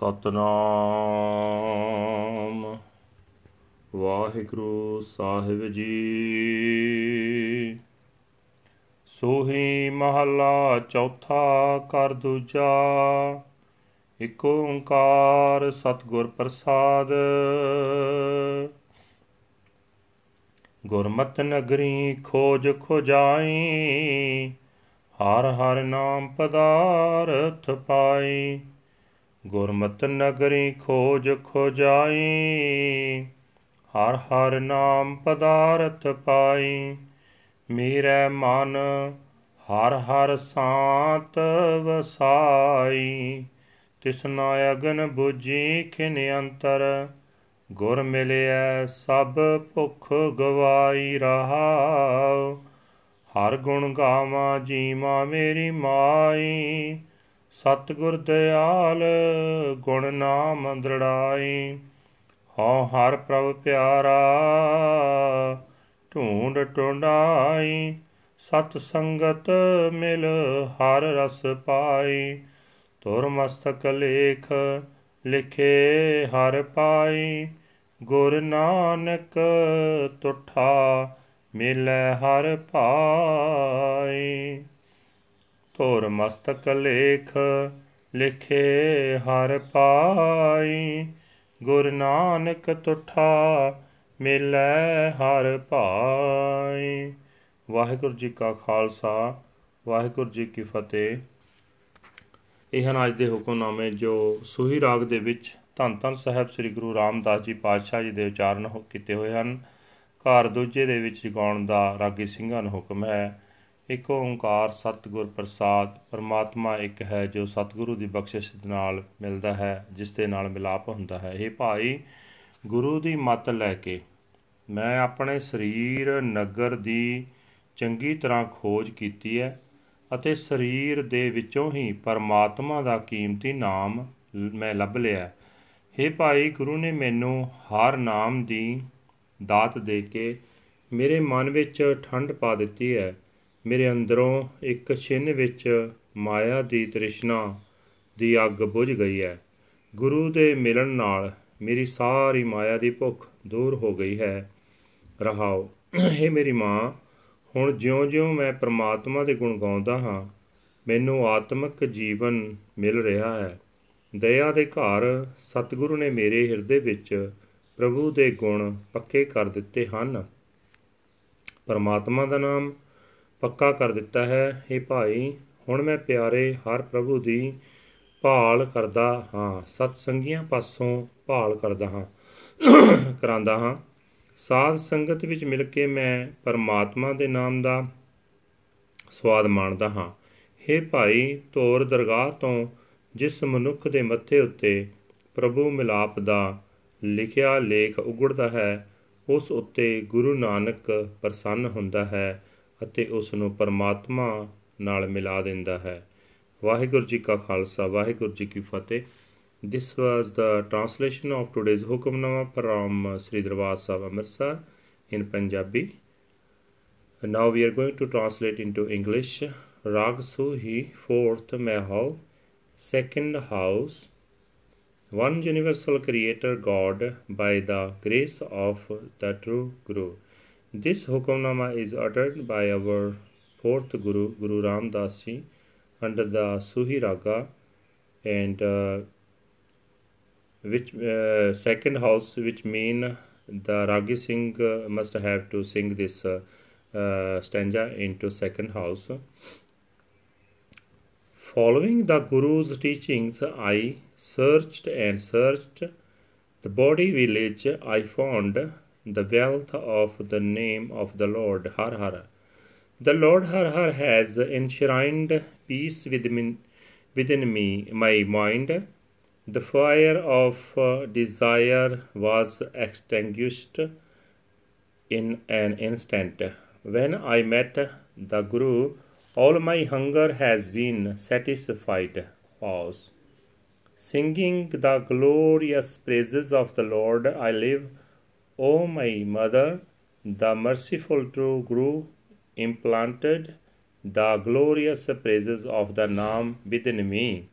ਸਤਨਾਮ। ਵਾਹਿਗੁਰੂ ਸਾਹਿਬ ਜੀ। ਸੋਹੀ ਮਹੱਲਾ ਚੌਥਾ ਕਰ ਦੂਜਾ। ਇਕ ਓੰਕਾਰ ਸਤਿਗੁਰ ਪ੍ਰਸਾਦ। ਗੁਰਮਤਿ ਨਗਰੀ ਖੋਜ ਖੋਜਾਈ। ਹਰ ਹਰ ਨਾਮ ਪਦਾਰਥ ਪਾਈ। ਗੁਰਮਤਿ ਨਗਰੀ ਖੋਜ ਖੋਜਾਈ, ਹਰ ਹਰ ਨਾਮ ਪਦਾਰਥ ਪਾਈ। ਮੇਰੇ ਮਨ, ਹਰ ਹਰ ਸਾਤ ਵਸਾਈ। ਤਿਸਨਾ ਅਗਨ 부ਜੀ ਖਿਨ ਅੰਤਰ, ਗੁਰ ਮਿਲਿਆ ਸਭ ਭੁਖ ਗਵਾਈ ਰਹਾਉ। ਹਰ ਗੁਣ ਗਾਵਾਂ ਜੀਵਾ ਮੇਰੀ ਮਾਈ ਸਤਿਗੁਰ ਦਿਆਲ ਗੁਣ ਨਾਮ ਦ੍ਰਿੜਾਈ, ਹਉ ਹਰ ਪ੍ਰਭ ਪਿਆਰਾ, ਢੂੰਡ ਟੁੰਡਾਈ ਸਤ ਸੰਗਤ ਮਿਲ ਹਰ ਰਸ ਪਾਈ, ਤੁਰ ਮਸਤਕ ਲੇਖ ਲਿਖੇ ਹਰ ਪਾਈ, ਗੁਰ ਨਾਨਕ ਤੁਠਾ ਮਿਲੈ ਹਰ ਪਾਈ। ਧੁਰ ਮਸਤਕ ਲੇਖ, ਲਿਖੇ ਹਰ ਪਾਈ। ਗੁਰ ਨਾਨਕ ਤੁਠਾ ਮਿਲੈ ਹਰ ਭਾਈ ਵਾਹਿਗੁਰੂ ਜੀ ਕਾ ਖਾਲਸਾ, ਵਾਹਿਗੁਰੂ ਜੀ ਕੀ ਫਤਿਹ। ਇਹ ਹਨ ਅੱਜ ਦੇ ਹੁਕਮਨਾਮੇ ਜੋ ਸੂਹੀ ਰਾਗ ਦੇ ਵਿੱਚ ਧੰਨ ਧੰਨ ਸਾਹਿਬ ਸ੍ਰੀ ਗੁਰੂ ਰਾਮਦਾਸ ਜੀ ਪਾਤਸ਼ਾਹ ਜੀ ਦੇ ਉਚਾਰਨ ਕੀਤੇ ਹੋਏ ਹਨ, ਘਰ ਦੂਜੇ ਦੇ ਵਿੱਚ ਜਗਾਉਣ ਦਾ ਰਾਗੀ ਸਿੰਘਾਂ ਨੂੰ ਹੁਕਮ ਹੈ। ਇੱਕ ਓੰਕਾਰ ਸਤਿਗੁਰ ਪ੍ਰਸਾਦ, ਪਰਮਾਤਮਾ ਇੱਕ ਹੈ ਜੋ ਸਤਿਗੁਰੂ ਦੀ ਬਖਸ਼ਿਸ਼ ਦੇ ਨਾਲ ਮਿਲਦਾ ਹੈ, ਜਿਸ ਦੇ ਨਾਲ ਮਿਲਾਪ ਹੁੰਦਾ ਹੈ। ਇਹ ਭਾਈ, ਗੁਰੂ ਦੀ ਮੱਤ ਲੈ ਕੇ ਮੈਂ ਆਪਣੇ ਸਰੀਰ ਨਗਰ ਦੀ ਚੰਗੀ ਤਰ੍ਹਾਂ ਖੋਜ ਕੀਤੀ ਹੈ ਅਤੇ ਸਰੀਰ ਦੇ ਵਿੱਚੋਂ ਹੀ ਪਰਮਾਤਮਾ ਦਾ ਕੀਮਤੀ ਨਾਮ ਮੈਂ ਲੱਭ ਲਿਆ हे ਭਾਈ, ਗੁਰੂ ਨੇ ਮੈਨੂੰ ਹਰ ਨਾਮ ਦੀ ਦਾਤ ਦੇ ਕੇ ਮੇਰੇ ਮਨ ਵਿੱਚ ਠੰਡ ਪਾ ਦਿੱਤੀ ਹੈ। ਮੇਰੇ ਅੰਦਰੋਂ ਇੱਕ ਛਿੰਨ ਵਿੱਚ ਮਾਇਆ ਦੀ ਤ੍ਰਿਸ਼ਨਾ ਦੀ ਅੱਗ ਬੁਝ ਗਈ ਹੈ। ਗੁਰੂ ਦੇ ਮਿਲਣ ਨਾਲ ਮੇਰੀ ਸਾਰੀ ਮਾਇਆ ਦੀ ਭੁੱਖ ਦੂਰ ਹੋ ਗਈ ਹੈ। ਰਹਾਓ ਇਹ ਮੇਰੀ ਮਾਂ, ਹੁਣ ਜਿਉਂ-ਜਿਉਂ ਮੈਂ ਪ੍ਰਮਾਤਮਾ ਦੇ ਗੁਣ ਗਾਉਂਦਾ ਹਾਂ, ਮੈਨੂੰ ਆਤਮਿਕ ਜੀਵਨ ਮਿਲ ਰਿਹਾ ਹੈ। ਦਇਆ ਦੇ ਘਰ ਸਤਿਗੁਰੂ ਨੇ ਮੇਰੇ ਹਿਰਦੇ ਵਿੱਚ ਪ੍ਰਭੂ ਦੇ ਗੁਣ ਪੱਕੇ ਕਰ ਦਿੱਤੇ ਹਨ। ਪਰਮਾਤਮਾ ਦਾ ਨਾਮ ਪੱਕਾ ਕਰ ਦਿੱਤਾ ਹੈ। ਇਹ ਭਾਈ, ਹੁਣ ਮੈਂ ਪਿਆਰੇ ਹਰ ਪ੍ਰਭੂ ਦੀ ਭਾਲ ਕਰਦਾ ਹਾਂ। ਸਤ ਸੰਗੀਆਂ ਪਾਸੋਂ ਭਾਲ ਕਰਦਾ ਹਾਂ, ਕਰਾਂਦਾ ਹਾਂ। ਸਾਧ ਸੰਗਤ ਵਿੱਚ ਮਿਲ ਕੇ ਮੈਂ ਪਰਮਾਤਮਾ ਦੇ ਨਾਮ ਦਾ ਸਵਾਦ ਮਾਣਦਾ ਹਾਂ। हे ਭਾਈ, ਧੋਰ ਦਰਗਾਹ ਤੋਂ ਜਿਸ ਮਨੁੱਖ ਦੇ ਮੱਥੇ ਉੱਤੇ ਪ੍ਰਭੂ ਮਿਲਾਪ ਦਾ ਲਿਖਿਆ ਲੇਖ ਉਗੜਦਾ ਹੈ, ਉਸ ਉੱਤੇ ਗੁਰੂ ਨਾਨਕ ਪ੍ਰਸੰਨ ਹੁੰਦਾ ਹੈ। ਅਤੇ ਉਸ ਨੂੰ ਪਰਮਾਤਮਾ ਨਾਲ ਮਿਲਾ ਦਿੰਦਾ ਹੈ ਵਾਹਿਗੁਰੂ ਜੀ ਕਾ ਖਾਲਸਾ ਵਾਹਿਗੁਰੂ ਜੀ ਕੀ ਫਤਿਹ this was the translation of today's hukamnama from Sri Darbar Sahib Amritsar in Punjabi and now we are going to translate into English Rag Suhi fourth Mahal second house one universal creator God by the grace of the true Guru This Hukamnama is uttered by our fourth Guru, Guru Ram Das Ji, under the Suhi Raga, and uh, which uh, second house, which mean the Ragi Singh uh, must have to sing this stanza into second house. Following the Guru's teachings, I searched and searched the body village. I found the wealth of the name of the Lord Har Har. The Lord Har Har has enshrined peace within, me, my mind. The fire of uh, desire was extinguished in an instant. When I met the Guru, all my hunger has been satisfied. Pause. Singing the glorious praises of the Lord, I live O my mother, the merciful true Guru implanted the glorious praises of the Naam within me.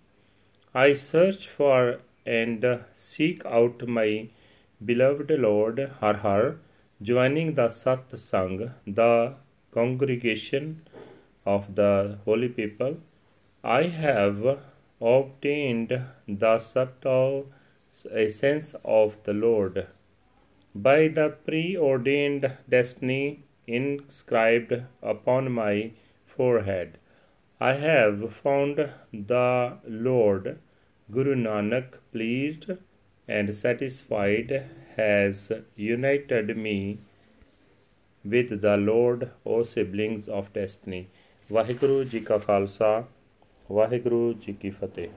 I search for and seek out my beloved Lord Har Har, joining the Sat Sang, the congregation of the holy people. I have obtained the subtle essence of the Lord by the preordained destiny inscribed upon my forehead. I have found the Lord Guru Nanak pleased and satisfied has united me with the Lord, O siblings of destiny. Waheguru ji ਕਾ ਖਾਲਸਾ ਵਾਹਿਗੁਰੂ ਜੀ ਕੀ ਫਤਿਹ